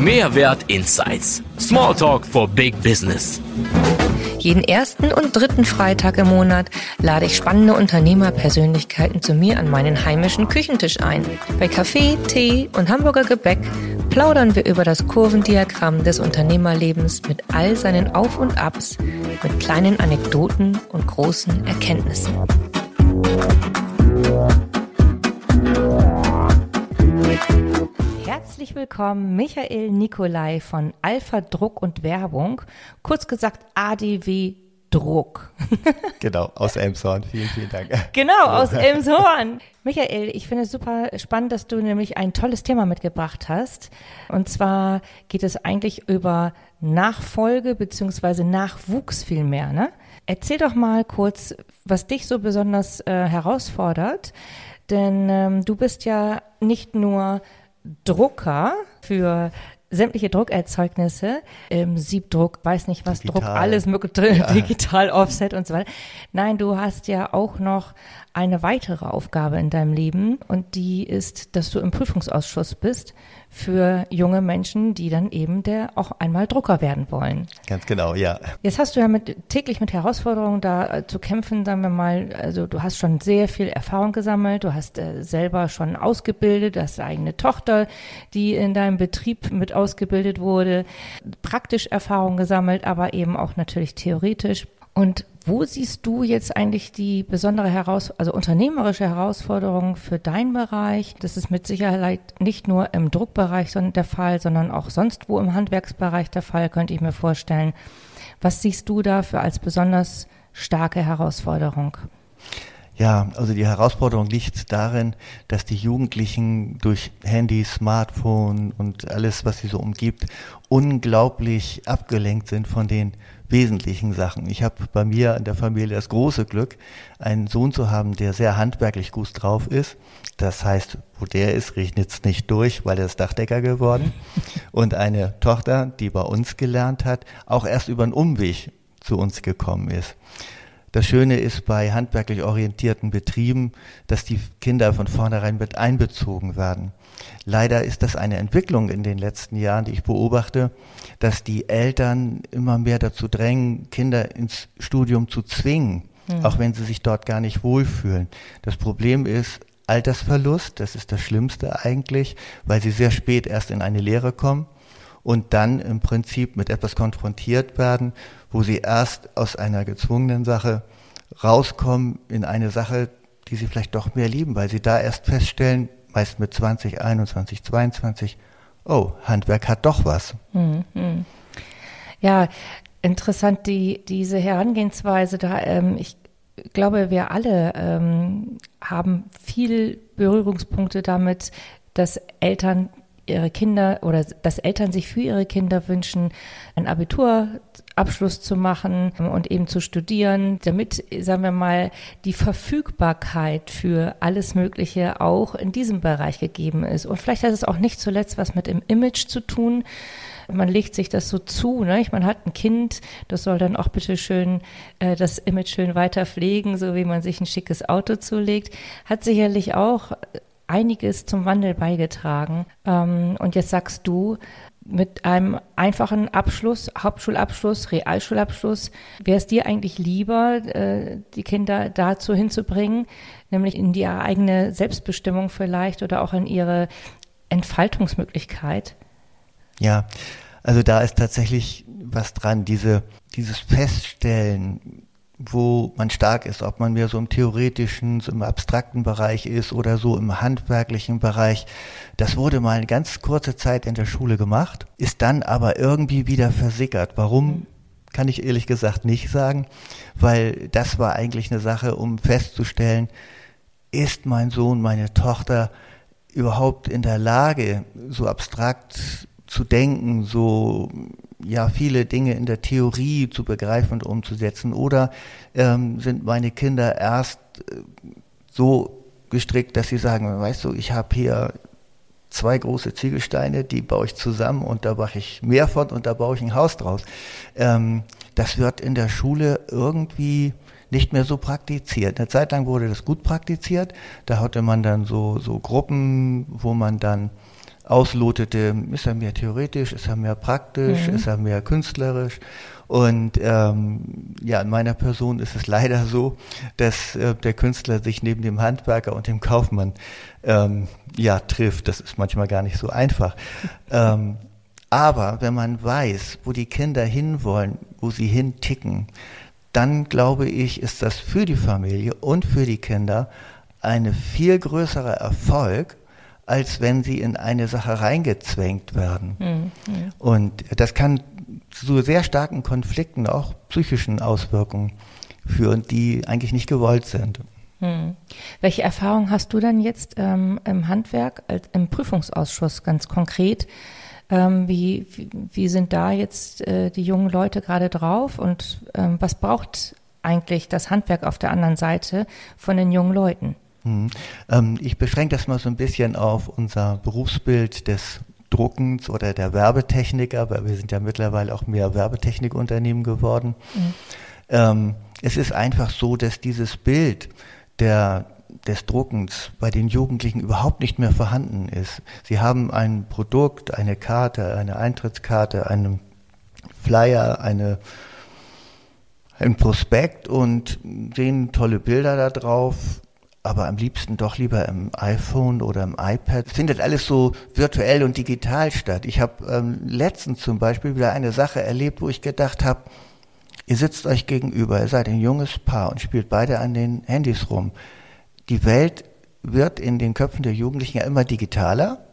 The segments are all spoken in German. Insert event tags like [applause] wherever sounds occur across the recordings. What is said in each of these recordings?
Mehrwert Insights. Smalltalk for Big Business. Jeden ersten und dritten Freitag im Monat lade ich spannende Unternehmerpersönlichkeiten zu mir an meinen heimischen Küchentisch ein. Bei Kaffee, Tee und Hamburger Gebäck plaudern wir über das Kurvendiagramm des Unternehmerlebens mit all seinen Auf und Abs, mit kleinen Anekdoten und großen Erkenntnissen. Herzlich willkommen, Michael Nikolai von Alpha Druck und Werbung, kurz gesagt ADW Druck. [laughs] genau, aus Elmshorn. Vielen, vielen Dank. Genau, aus Elmshorn. Michael, ich finde es super spannend, dass du nämlich ein tolles Thema mitgebracht hast. Und zwar geht es eigentlich über Nachfolge beziehungsweise Nachwuchs vielmehr. Ne? Erzähl doch mal kurz, was dich so besonders äh, herausfordert. Denn ähm, du bist ja nicht nur Drucker für sämtliche Druckerzeugnisse, ähm, Siebdruck, weiß nicht was, digital. Druck, alles mögliche, [laughs] ja. digital, Offset und so weiter. Nein, du hast ja auch noch eine weitere Aufgabe in deinem Leben und die ist, dass du im Prüfungsausschuss bist für junge Menschen, die dann eben der auch einmal Drucker werden wollen. Ganz genau, ja. Jetzt hast du ja mit, täglich mit Herausforderungen da äh, zu kämpfen, sagen wir mal, also du hast schon sehr viel Erfahrung gesammelt, du hast äh, selber schon ausgebildet, du hast eigene Tochter, die in deinem Betrieb mit ausgebildet wurde, praktisch Erfahrung gesammelt, aber eben auch natürlich theoretisch. Und wo siehst du jetzt eigentlich die besondere Heraus also unternehmerische Herausforderung für deinen Bereich? Das ist mit Sicherheit nicht nur im Druckbereich der Fall, sondern auch sonst wo im Handwerksbereich der Fall, könnte ich mir vorstellen. Was siehst du dafür als besonders starke Herausforderung? Ja, also die Herausforderung liegt darin, dass die Jugendlichen durch Handy, Smartphone und alles, was sie so umgibt, unglaublich abgelenkt sind von den wesentlichen Sachen. Ich habe bei mir in der Familie das große Glück, einen Sohn zu haben, der sehr handwerklich gut drauf ist. Das heißt, wo der ist, regnet es nicht durch, weil er ist Dachdecker geworden. [laughs] Und eine Tochter, die bei uns gelernt hat, auch erst über einen Umweg zu uns gekommen ist. Das Schöne ist bei handwerklich orientierten Betrieben, dass die Kinder von vornherein mit einbezogen werden. Leider ist das eine Entwicklung in den letzten Jahren, die ich beobachte, dass die Eltern immer mehr dazu drängen, Kinder ins Studium zu zwingen, mhm. auch wenn sie sich dort gar nicht wohlfühlen. Das Problem ist Altersverlust, das ist das Schlimmste eigentlich, weil sie sehr spät erst in eine Lehre kommen und dann im Prinzip mit etwas konfrontiert werden, wo sie erst aus einer gezwungenen Sache rauskommen in eine Sache, die sie vielleicht doch mehr lieben, weil sie da erst feststellen, meist mit 20, 21, 22, oh, Handwerk hat doch was. Mhm. Ja, interessant, die, diese Herangehensweise da, ähm, ich glaube, wir alle ähm, haben viel Berührungspunkte damit, dass Eltern ihre Kinder oder dass Eltern sich für ihre Kinder wünschen, einen Abiturabschluss zu machen und eben zu studieren, damit, sagen wir mal, die Verfügbarkeit für alles Mögliche auch in diesem Bereich gegeben ist. Und vielleicht hat es auch nicht zuletzt was mit dem Image zu tun. Man legt sich das so zu, ne? man hat ein Kind, das soll dann auch bitte schön äh, das Image schön weiter pflegen, so wie man sich ein schickes Auto zulegt. Hat sicherlich auch einiges zum Wandel beigetragen. Ähm, und jetzt sagst du, mit einem einfachen Abschluss, Hauptschulabschluss, Realschulabschluss, wäre es dir eigentlich lieber, äh, die Kinder dazu hinzubringen, nämlich in die eigene Selbstbestimmung vielleicht oder auch in ihre Entfaltungsmöglichkeit? Ja, also da ist tatsächlich was dran, diese, dieses Feststellen, wo man stark ist, ob man mehr so im theoretischen, so im abstrakten Bereich ist oder so im handwerklichen Bereich. Das wurde mal eine ganz kurze Zeit in der Schule gemacht, ist dann aber irgendwie wieder versickert. Warum? Kann ich ehrlich gesagt nicht sagen, weil das war eigentlich eine Sache, um festzustellen, ist mein Sohn, meine Tochter überhaupt in der Lage, so abstrakt zu denken, so ja viele Dinge in der Theorie zu begreifen und umzusetzen? Oder ähm, sind meine Kinder erst äh, so gestrickt, dass sie sagen, weißt du, ich habe hier zwei große Ziegelsteine, die baue ich zusammen und da mache ich mehr von und da baue ich ein Haus draus. Ähm, das wird in der Schule irgendwie nicht mehr so praktiziert. Eine Zeit lang wurde das gut praktiziert. Da hatte man dann so, so Gruppen, wo man dann auslotete, ist er mehr theoretisch, ist er mehr praktisch, mhm. ist er mehr künstlerisch. Und ähm, ja, in meiner Person ist es [laughs] leider so, dass äh, der Künstler sich neben dem Handwerker und dem Kaufmann ähm, ja trifft. Das ist manchmal gar nicht so einfach. [laughs] ähm, aber wenn man weiß, wo die Kinder hinwollen, wo sie hinticken, dann glaube ich, ist das für die Familie und für die Kinder eine viel größerer Erfolg, als wenn sie in eine Sache reingezwängt werden. Mhm. Und das kann zu sehr starken Konflikten, auch psychischen Auswirkungen führen, die eigentlich nicht gewollt sind. Hm. Welche Erfahrung hast du dann jetzt ähm, im Handwerk, als, im Prüfungsausschuss ganz konkret? Ähm, wie, wie, wie, sind da jetzt äh, die jungen Leute gerade drauf und ähm, was braucht eigentlich das Handwerk auf der anderen Seite von den jungen Leuten? Hm. Ähm, ich beschränke das mal so ein bisschen auf unser Berufsbild des Druckens oder der Werbetechniker, weil wir sind ja mittlerweile auch mehr Werbetechnikunternehmen geworden. Mhm. Ähm, es ist einfach so, dass dieses Bild der, des Druckens bei den Jugendlichen überhaupt nicht mehr vorhanden ist. Sie haben ein Produkt, eine Karte, eine Eintrittskarte, einen Flyer, eine, ein Prospekt und sehen tolle Bilder da drauf aber am liebsten doch lieber im iPhone oder im iPad. Es findet alles so virtuell und digital statt. Ich habe ähm, letztens zum Beispiel wieder eine Sache erlebt, wo ich gedacht habe, ihr sitzt euch gegenüber, ihr seid ein junges Paar und spielt beide an den Handys rum. Die Welt wird in den Köpfen der Jugendlichen ja immer digitaler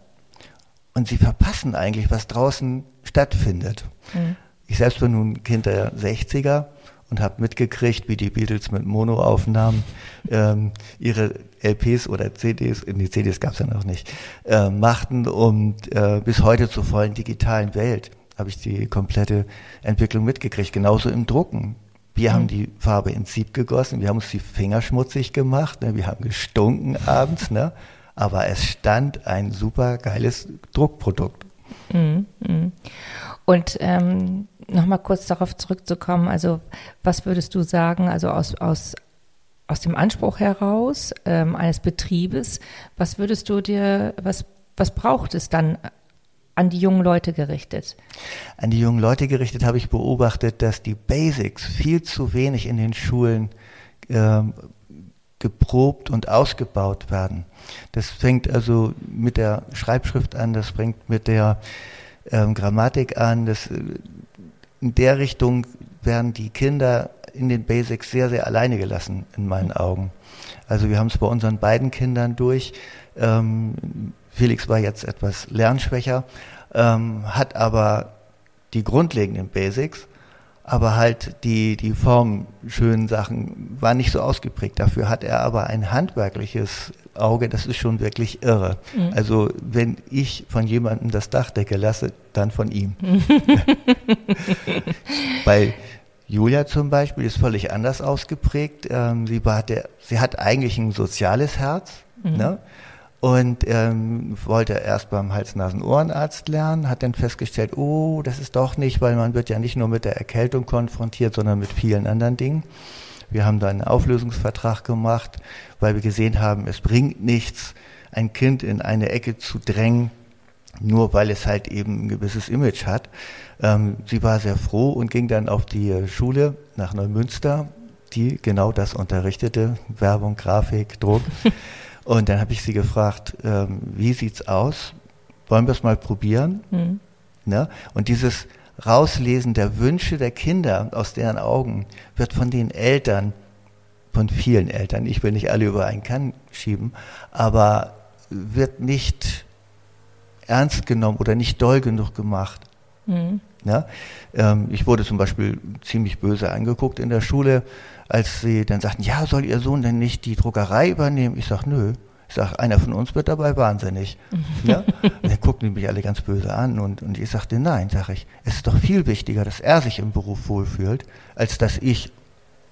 und sie verpassen eigentlich, was draußen stattfindet. Mhm. Ich selbst bin nun Kind der 60er und habe mitgekriegt, wie die Beatles mit Monoaufnahmen ähm, ihre LPs oder CDs, in die CDs gab es ja noch nicht, äh, machten und äh, bis heute zur vollen digitalen Welt habe ich die komplette Entwicklung mitgekriegt. Genauso im Drucken. Wir mhm. haben die Farbe ins Sieb gegossen, wir haben uns die Finger schmutzig gemacht, ne, wir haben gestunken abends, ne, aber es stand ein super geiles Druckprodukt. Mhm, mh. Und ähm, nochmal kurz darauf zurückzukommen, also was würdest du sagen, also aus, aus, aus dem Anspruch heraus ähm, eines Betriebes, was würdest du dir, was, was braucht es dann an die jungen Leute gerichtet? An die jungen Leute gerichtet habe ich beobachtet, dass die Basics viel zu wenig in den Schulen ähm, geprobt und ausgebaut werden. Das fängt also mit der Schreibschrift an, das fängt mit der ähm, Grammatik an, das in der Richtung werden die Kinder in den Basics sehr, sehr alleine gelassen, in meinen Augen. Also wir haben es bei unseren beiden Kindern durch. Ähm, Felix war jetzt etwas lernschwächer, ähm, hat aber die grundlegenden Basics, aber halt die, die formschönen Sachen waren nicht so ausgeprägt. Dafür hat er aber ein handwerkliches Auge, das ist schon wirklich irre. Mhm. Also wenn ich von jemandem das Dach decke lasse, dann von ihm. [laughs] [laughs] Bei Julia zum Beispiel ist völlig anders ausgeprägt. Ähm, sie, war der, sie hat eigentlich ein soziales Herz mhm. ne? und ähm, wollte erst beim Hals-Nasen-Ohrenarzt lernen, hat dann festgestellt, oh, das ist doch nicht, weil man wird ja nicht nur mit der Erkältung konfrontiert, sondern mit vielen anderen Dingen. Wir haben da einen Auflösungsvertrag gemacht, weil wir gesehen haben, es bringt nichts, ein Kind in eine Ecke zu drängen, nur weil es halt eben ein gewisses Image hat. Ähm, sie war sehr froh und ging dann auf die Schule nach Neumünster, die genau das unterrichtete, Werbung, Grafik, Druck. [laughs] und dann habe ich sie gefragt, ähm, wie sieht's aus? Wollen wir es mal probieren? Mhm. Ne? Und dieses Rauslesen der Wünsche der Kinder aus deren Augen wird von den Eltern, von vielen Eltern, ich will nicht alle über einen Kann schieben, aber wird nicht ernst genommen oder nicht doll genug gemacht. Mhm. Ja? Ähm, ich wurde zum Beispiel ziemlich böse angeguckt in der Schule, als sie dann sagten, ja, soll Ihr Sohn denn nicht die Druckerei übernehmen? Ich sage, nö. Ich sage, einer von uns wird dabei wahnsinnig. ja? Und dann guckten mich alle ganz böse an und, und ich sagte, nein, sage ich, es ist doch viel wichtiger, dass er sich im Beruf wohlfühlt, als dass ich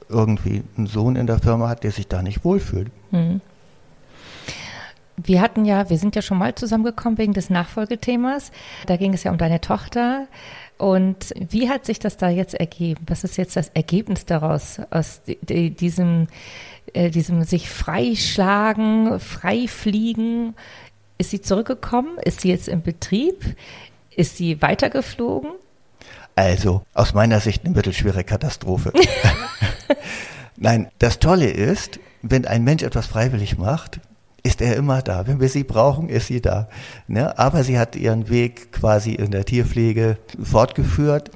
irgendwie einen Sohn in der Firma hat, der sich da nicht wohlfühlt. Mhm. Wir hatten ja, wir sind ja schon mal zusammengekommen wegen des Nachfolgethemas. Da ging es ja um deine Tochter. Und wie hat sich das da jetzt ergeben? Was ist jetzt das Ergebnis daraus, aus diesem, äh, diesem sich freischlagen, freifliegen Ist sie zurückgekommen? Ist sie jetzt im Betrieb? Ist sie weitergeflogen? Also, aus meiner Sicht eine mittelschwere Katastrophe. [laughs] [laughs] Nein, das Tolle ist, wenn ein Mensch etwas freiwillig macht, ist er immer da. Wenn wir sie brauchen, ist sie da. Ne? Aber sie hat ihren Weg quasi in der Tierpflege fortgeführt.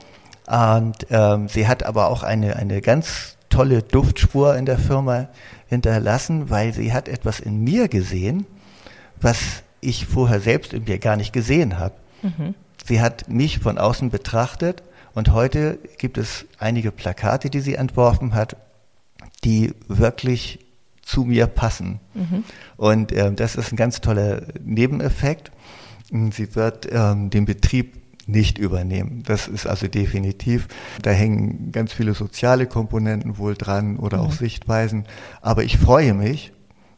Und ähm, sie hat aber auch eine, eine ganz tolle Duftspur in der Firma hinterlassen, weil sie hat etwas in mir gesehen, was ich vorher selbst in mir gar nicht gesehen habe. Mhm. Sie hat mich von außen betrachtet und heute gibt es einige Plakate, die sie entworfen hat, die wirklich zu mir passen. Mhm. Und äh, das ist ein ganz toller Nebeneffekt. Sie wird ähm, den Betrieb nicht übernehmen. Das ist also definitiv, da hängen ganz viele soziale Komponenten wohl dran oder mhm. auch Sichtweisen. Aber ich freue mich,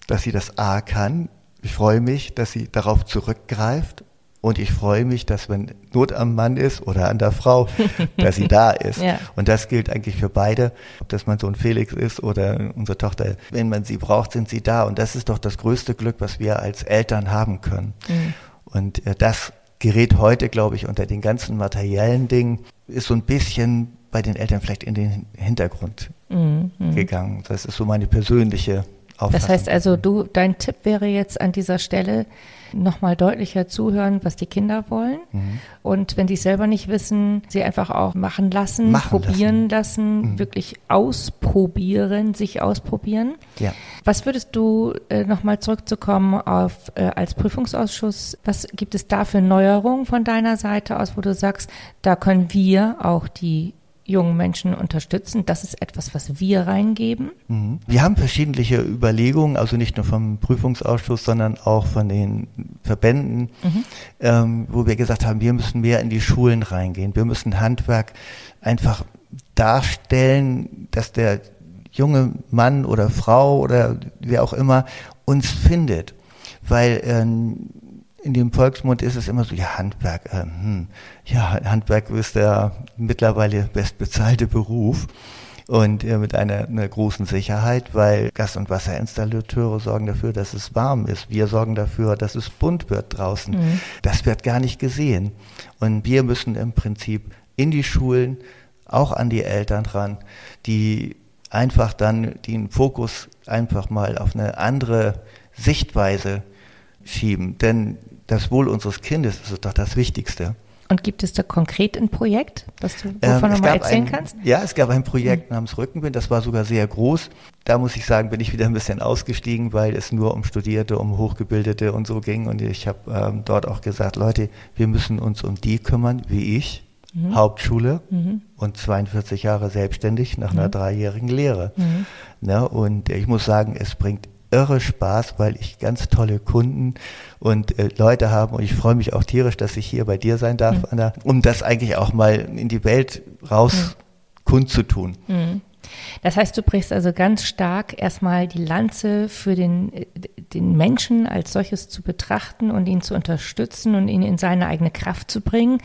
dass sie das A kann. Ich freue mich, dass sie darauf zurückgreift und ich freue mich, dass wenn Not am Mann ist oder an der Frau, [laughs] dass sie da ist. Ja. Und das gilt eigentlich für beide, ob das mein Sohn Felix ist oder unsere Tochter. Wenn man sie braucht, sind sie da. Und das ist doch das größte Glück, was wir als Eltern haben können. Mhm. Und äh, das gerät heute, glaube ich, unter den ganzen materiellen Dingen, ist so ein bisschen bei den Eltern vielleicht in den Hintergrund mhm. gegangen. Das ist so meine persönliche Auffassung. Das heißt also, du, dein Tipp wäre jetzt an dieser Stelle, nochmal deutlicher zuhören, was die Kinder wollen. Mhm. Und wenn die es selber nicht wissen, sie einfach auch machen lassen, machen probieren lassen, lassen mhm. wirklich ausprobieren, sich ausprobieren. Ja. Was würdest du äh, nochmal zurückzukommen auf äh, als Prüfungsausschuss? Was gibt es da für Neuerungen von deiner Seite aus, wo du sagst, da können wir auch die jungen Menschen unterstützen. Das ist etwas, was wir reingeben. Mhm. Wir haben verschiedene Überlegungen, also nicht nur vom Prüfungsausschuss, sondern auch von den Verbänden, mhm. ähm, wo wir gesagt haben, wir müssen mehr in die Schulen reingehen. Wir müssen Handwerk einfach darstellen, dass der junge Mann oder Frau oder wer auch immer uns findet. Weil ähm, in dem Volksmund ist es immer so, ja, Handwerk, äh, hm, ja, Handwerk ist der mittlerweile bestbezahlte Beruf und äh, mit einer, einer großen Sicherheit, weil Gas- und Wasserinstallateure sorgen dafür, dass es warm ist. Wir sorgen dafür, dass es bunt wird draußen. Mhm. Das wird gar nicht gesehen. Und wir müssen im Prinzip in die Schulen, auch an die Eltern ran, die einfach dann den Fokus einfach mal auf eine andere Sichtweise schieben. Denn das Wohl unseres Kindes ist doch das Wichtigste. Und gibt es da konkret ein Projekt, das du wovon ähm, du mal erzählen ein, kannst? Ja, es gab ein Projekt mhm. namens Rückenwind, das war sogar sehr groß. Da muss ich sagen, bin ich wieder ein bisschen ausgestiegen, weil es nur um Studierte, um Hochgebildete und so ging. Und ich habe ähm, dort auch gesagt, Leute, wir müssen uns um die kümmern, wie ich, mhm. Hauptschule mhm. und 42 Jahre selbstständig nach einer mhm. dreijährigen Lehre. Mhm. Ne, und ich muss sagen, es bringt irre Spaß, weil ich ganz tolle Kunden und äh, Leute habe und ich freue mich auch tierisch, dass ich hier bei dir sein darf, mhm. Anna, um das eigentlich auch mal in die Welt raus mhm. kundzutun. Mhm. Das heißt, du brichst also ganz stark erstmal die Lanze für den, den Menschen als solches zu betrachten und ihn zu unterstützen und ihn in seine eigene Kraft zu bringen,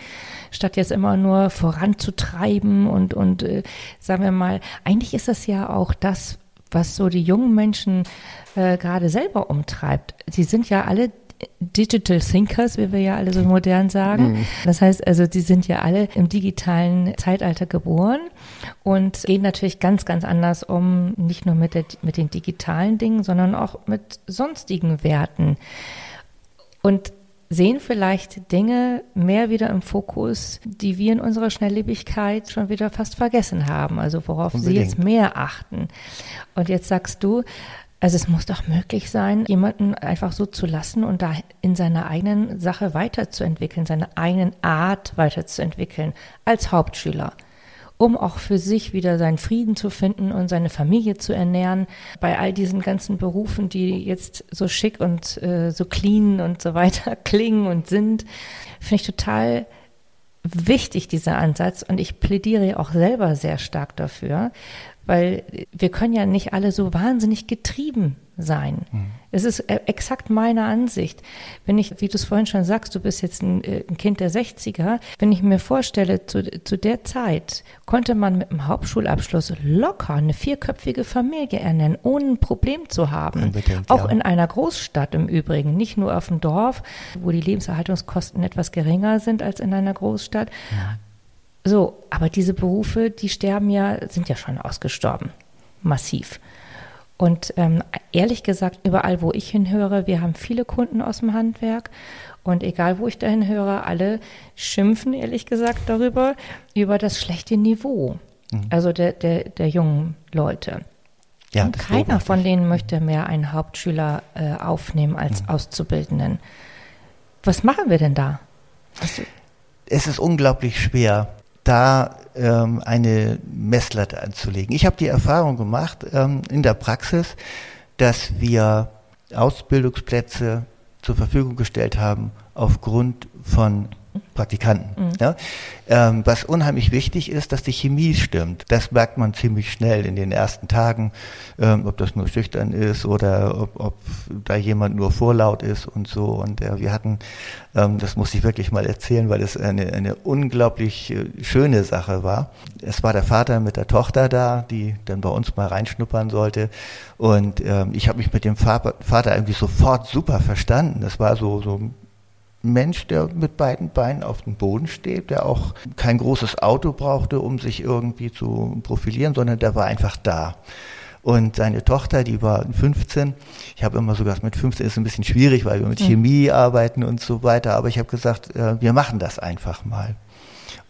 statt jetzt immer nur voranzutreiben und, und äh, sagen wir mal, eigentlich ist das ja auch das, was so die jungen Menschen äh, gerade selber umtreibt. Sie sind ja alle Digital Thinkers, wie wir ja alle so modern sagen. Mhm. Das heißt also, die sind ja alle im digitalen Zeitalter geboren und gehen natürlich ganz, ganz anders um, nicht nur mit, der, mit den digitalen Dingen, sondern auch mit sonstigen Werten. Und sehen vielleicht Dinge mehr wieder im Fokus, die wir in unserer Schnelllebigkeit schon wieder fast vergessen haben, also worauf Unbedingt. sie jetzt mehr achten. Und jetzt sagst du, also es muss doch möglich sein, jemanden einfach so zu lassen und da in seiner eigenen Sache weiterzuentwickeln, seine eigenen Art weiterzuentwickeln als Hauptschüler um auch für sich wieder seinen Frieden zu finden und seine Familie zu ernähren. Bei all diesen ganzen Berufen, die jetzt so schick und äh, so clean und so weiter [laughs] klingen und sind, finde ich total wichtig, dieser Ansatz. Und ich plädiere auch selber sehr stark dafür, weil wir können ja nicht alle so wahnsinnig getrieben sein. Mhm. Es ist äh, exakt meine Ansicht. Wenn ich, wie du es vorhin schon sagst, du bist jetzt ein, äh, ein, Kind der 60er, wenn ich mir vorstelle, zu, zu der Zeit konnte man mit einem Hauptschulabschluss locker eine vierköpfige Familie ernähren, ohne ein Problem zu haben. Unbedingt, Auch ja. in einer Großstadt im Übrigen, nicht nur auf dem Dorf, wo die Lebenserhaltungskosten etwas geringer sind als in einer Großstadt. Ja. So, aber diese Berufe, die sterben ja, sind ja schon ausgestorben. Massiv. Und ähm, ehrlich gesagt, überall, wo ich hinhöre, wir haben viele Kunden aus dem Handwerk. Und egal, wo ich dahin höre, alle schimpfen, ehrlich gesagt, darüber, über das schlechte Niveau. Mhm. Also der, der, der jungen Leute. Ja, und keiner von denen möchte mehr einen Hauptschüler äh, aufnehmen als mhm. Auszubildenden. Was machen wir denn da? Es ist unglaublich schwer da ähm, eine Messlatte anzulegen. Ich habe die Erfahrung gemacht ähm, in der Praxis, dass wir Ausbildungsplätze zur Verfügung gestellt haben aufgrund von Praktikanten. Mhm. Ja? Ähm, was unheimlich wichtig ist, dass die Chemie stimmt. Das merkt man ziemlich schnell in den ersten Tagen, ähm, ob das nur schüchtern ist oder ob, ob, da jemand nur vorlaut ist und so. Und äh, wir hatten, ähm, das muss ich wirklich mal erzählen, weil es eine, eine unglaublich äh, schöne Sache war. Es war der Vater mit der Tochter da, die dann bei uns mal reinschnuppern sollte. Und ähm, ich habe mich mit dem Vater irgendwie sofort super verstanden. Das war so, so Mensch, der mit beiden Beinen auf dem Boden steht, der auch kein großes Auto brauchte, um sich irgendwie zu profilieren, sondern der war einfach da. Und seine Tochter, die war 15. Ich habe immer sogar mit 15 ist ein bisschen schwierig, weil wir mit hm. Chemie arbeiten und so weiter. Aber ich habe gesagt, äh, wir machen das einfach mal.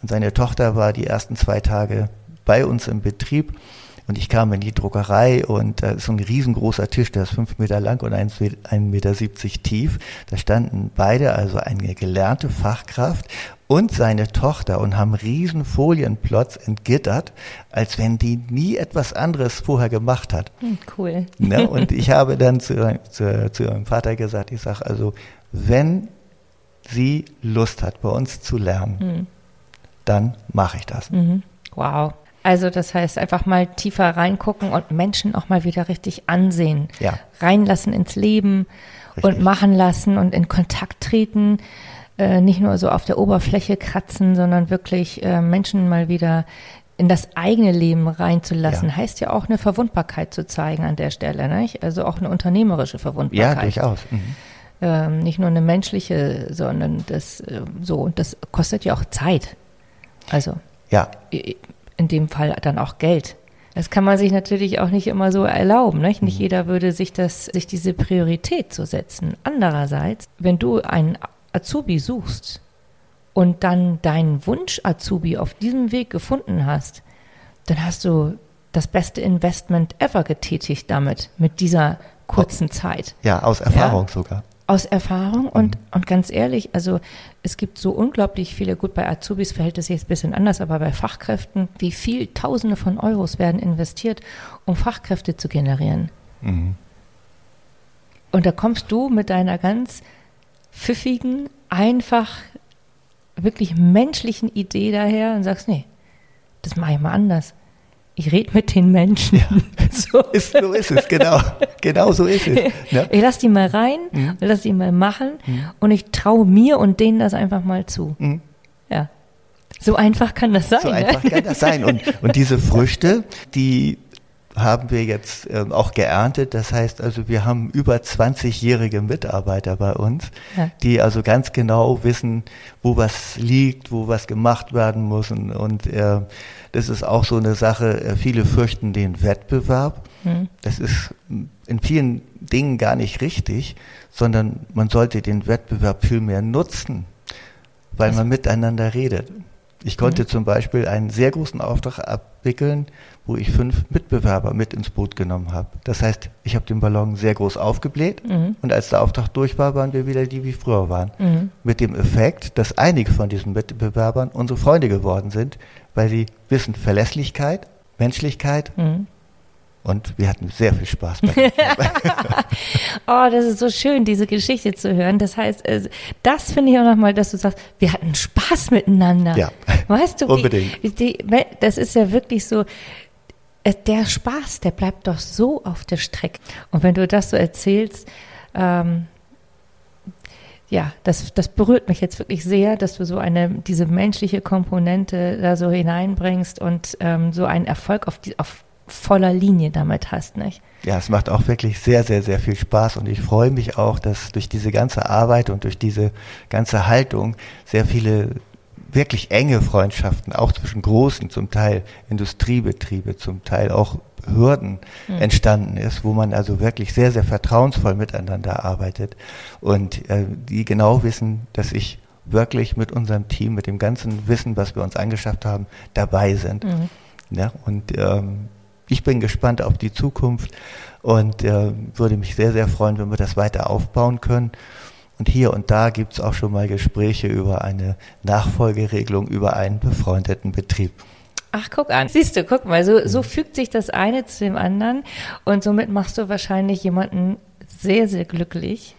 Und seine Tochter war die ersten zwei Tage bei uns im Betrieb und ich kam in die Druckerei und da ist so ein riesengroßer Tisch, der ist fünf Meter lang und ein Meter siebzig tief. Da standen beide, also eine gelernte Fachkraft und seine Tochter und haben riesen Folienplots entgittert, als wenn die nie etwas anderes vorher gemacht hat. Hm, cool. Ja, ne, [laughs] und ich habe dann zu, zu, zu ihrem Vater gesagt, ich sage also, wenn sie Lust hat, bei uns zu lernen, mhm. dann mache ich das. Mhm. Wow. Also das heißt, einfach mal tiefer reingucken und Menschen auch mal wieder richtig ansehen. Ja. Reinlassen ins Leben richtig. und machen lassen und in Kontakt treten. Äh, nicht nur so auf der Oberfläche kratzen, sondern wirklich äh, Menschen mal wieder in das eigene Leben reinzulassen, ja. heißt ja auch eine Verwundbarkeit zu zeigen an der Stelle, nicht? Also auch eine unternehmerische Verwundbarkeit. Ja, durchaus. Mhm. Ähm, nicht nur eine menschliche, sondern das äh, so, das kostet ja auch Zeit. Also ja in dem Fall dann auch Geld. Das kann man sich natürlich auch nicht immer so erlauben. Nicht, nicht mhm. jeder würde sich das, sich diese Priorität zu setzen. Andererseits, wenn du einen Azubi suchst und dann deinen Wunsch Azubi auf diesem Weg gefunden hast, dann hast du das beste Investment ever getätigt damit, mit dieser kurzen Zeit. Ja, aus Erfahrung ja? sogar. Aus Erfahrung und, mhm. und ganz ehrlich, also es gibt so unglaublich viele, gut, bei Azubis verhält es sich jetzt ein bisschen anders, aber bei Fachkräften, wie viel Tausende von Euros werden investiert, um Fachkräfte zu generieren. Mhm. Und da kommst du mit deiner ganz pfiffigen, einfach, wirklich menschlichen Idee daher und sagst, nee, das mache ich mal anders ich rede mit den Menschen. Ja. [laughs] So. [laughs] Ist, so ist es, genau. Genau so ist es. Ne? Ich lasse die mal rein, mhm. lasse die mal machen mhm. und ich traue mir und denen das einfach mal zu. Mhm. Ja. So einfach kann das sein. So ne? einfach kann das sein. Und, und diese Früchte, die haben wir jetzt ähm, auch geerntet. Das heißt also, wir haben über 20-jährige Mitarbeiter bei uns, ja. die also ganz genau wissen, wo was liegt, wo was gemacht werden muss. Und, und äh, das ist auch so eine Sache, äh, viele fürchten den Wettbewerb. Mhm. Das ist in vielen Dingen gar nicht richtig, sondern man sollte den Wettbewerb viel mehr nutzen, weil man miteinander redet. Ich konnte mhm. zum Beispiel einen sehr großen Auftrag abwickeln, wo ich fünf Mitbewerber mit ins Boot genommen habe. Das heißt, ich habe den Ballon sehr groß aufgebläht mhm. und als der Auftrag durch war, waren wir wieder die, wie früher waren. Mhm. Mit dem Effekt, dass einige von diesen Mitbewerbern unsere Freunde geworden sind, weil sie wissen Verlässlichkeit, Menschlichkeit mhm. Und wir hatten sehr viel Spaß. [laughs] oh, das ist so schön, diese Geschichte zu hören. Das heißt, äh, das finde ich auch nochmal, dass du sagst, wir hatten Spaß miteinander. Ja, weißt du, unbedingt. Wie, die, das ist ja wirklich so, äh, der Spaß, der bleibt doch so auf der Strecke. Und wenn du das so erzählst, ähm, ja, das, das berührt mich jetzt wirklich sehr, dass du so eine, diese menschliche Komponente da so hineinbringst und ähm, so einen Erfolg auf, die, auf voller Linie damit hast, nicht? Ja, es macht auch wirklich sehr, sehr, sehr viel Spaß und ich freue mich auch, dass durch diese ganze Arbeit und durch diese ganze Haltung sehr viele wirklich enge Freundschaften, auch zwischen großen, zum Teil Industriebetriebe, zum Teil auch Hürden mhm. entstanden ist, wo man also wirklich sehr, sehr vertrauensvoll miteinander arbeitet und äh, die genau wissen, dass ich wirklich mit unserem Team, mit dem ganzen Wissen, was wir uns angeschafft haben, dabei sind. Mhm. Ja, und ähm, ich bin gespannt auf die Zukunft und äh, würde mich sehr, sehr freuen, wenn wir das weiter aufbauen können. Und hier und da gibt es auch schon mal Gespräche über eine Nachfolgeregelung über einen befreundeten Betrieb. Ach, guck an. Siehst du, guck mal, so, so fügt sich das eine zu dem anderen und somit machst du wahrscheinlich jemanden sehr, sehr glücklich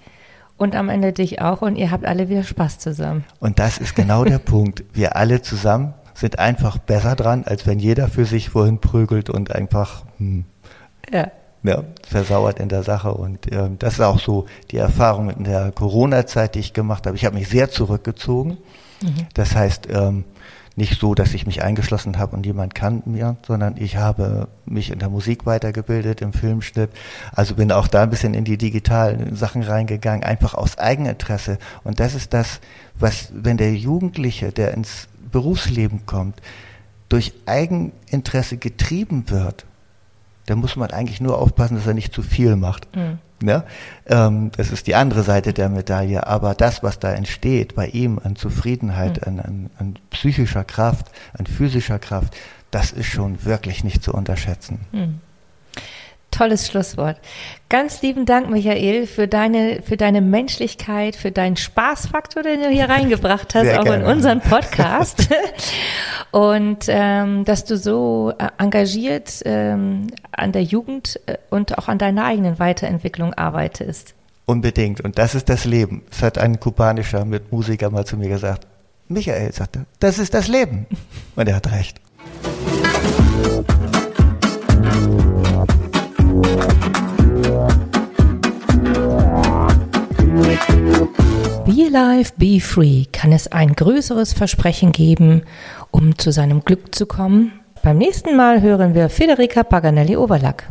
und am Ende dich auch und ihr habt alle wieder Spaß zusammen. Und das ist genau der [laughs] Punkt. Wir alle zusammen sind einfach besser dran, als wenn jeder für sich vorhin prügelt und einfach hm, ja. Ja, versauert in der Sache. Und äh, das ist auch so die Erfahrung in der Corona-Zeit, die ich gemacht habe. Ich habe mich sehr zurückgezogen. Mhm. Das heißt, ähm, nicht so, dass ich mich eingeschlossen habe und jemand kann mir, sondern ich habe mich in der Musik weitergebildet, im Filmschnitt. Also bin auch da ein bisschen in die digitalen Sachen reingegangen, einfach aus Eigeninteresse. Und das ist das, was, wenn der Jugendliche, der ins Berufsleben kommt, durch Eigeninteresse getrieben wird, dann muss man eigentlich nur aufpassen, dass er nicht zu viel macht. Mhm. Ja? Ähm, das ist die andere Seite der Medaille. Aber das, was da entsteht bei ihm an Zufriedenheit, mhm. an, an, an, psychischer Kraft, an physischer Kraft, das ist schon wirklich nicht zu unterschätzen. Mhm. Tolles Schlusswort. Ganz lieben Dank, Michael, für deine, für deine Menschlichkeit, für deinen Spaßfaktor, den du hier [laughs] reingebracht hast, Sehr auch gerne. in unseren [laughs] Podcast. und ähm, dass du so äh, engagiert ähm, an der Jugend äh, und auch an deiner eigenen Weiterentwicklung arbeitest. Unbedingt. Und das ist das Leben. Es hat ein kubanischer Mitmusiker mal zu mir gesagt. Michael sagte, das ist das Leben. [laughs] Und er hat recht. Be Live, Be Free. Kann es ein größeres Versprechen geben, um zu seinem Glück zu kommen? Beim nächsten Mal hören wir Federica Paganelli-Overlack.